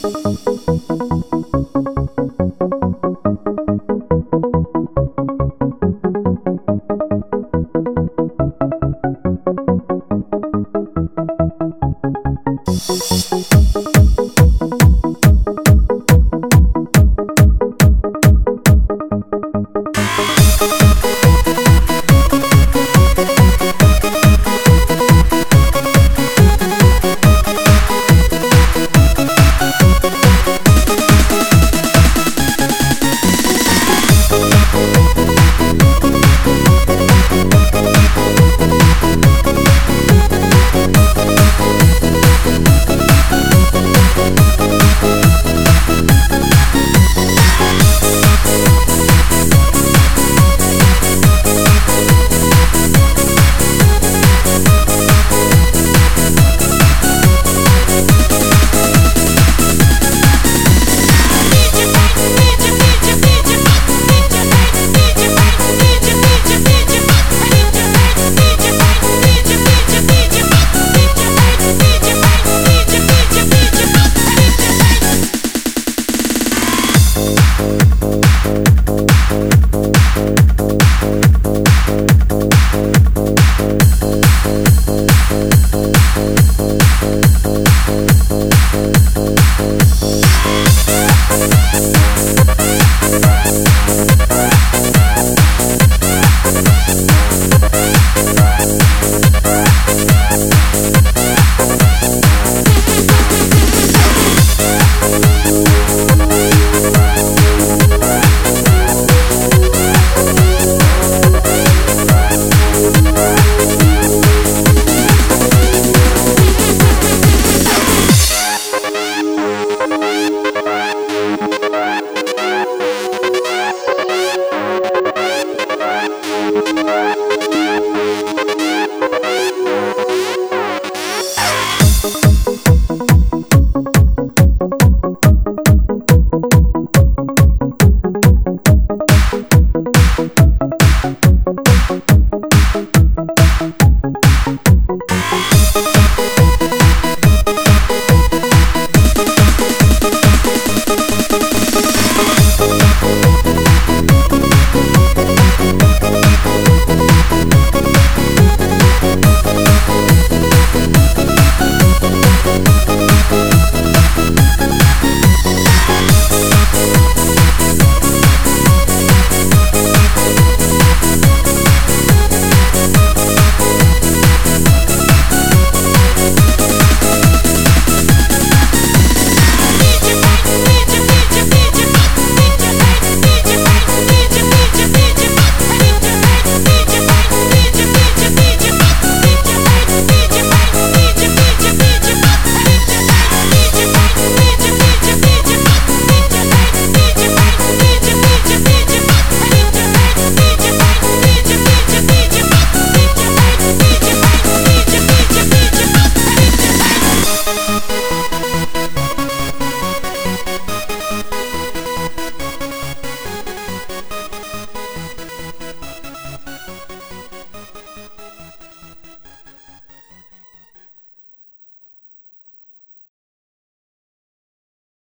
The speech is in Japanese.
フフフフ。Thank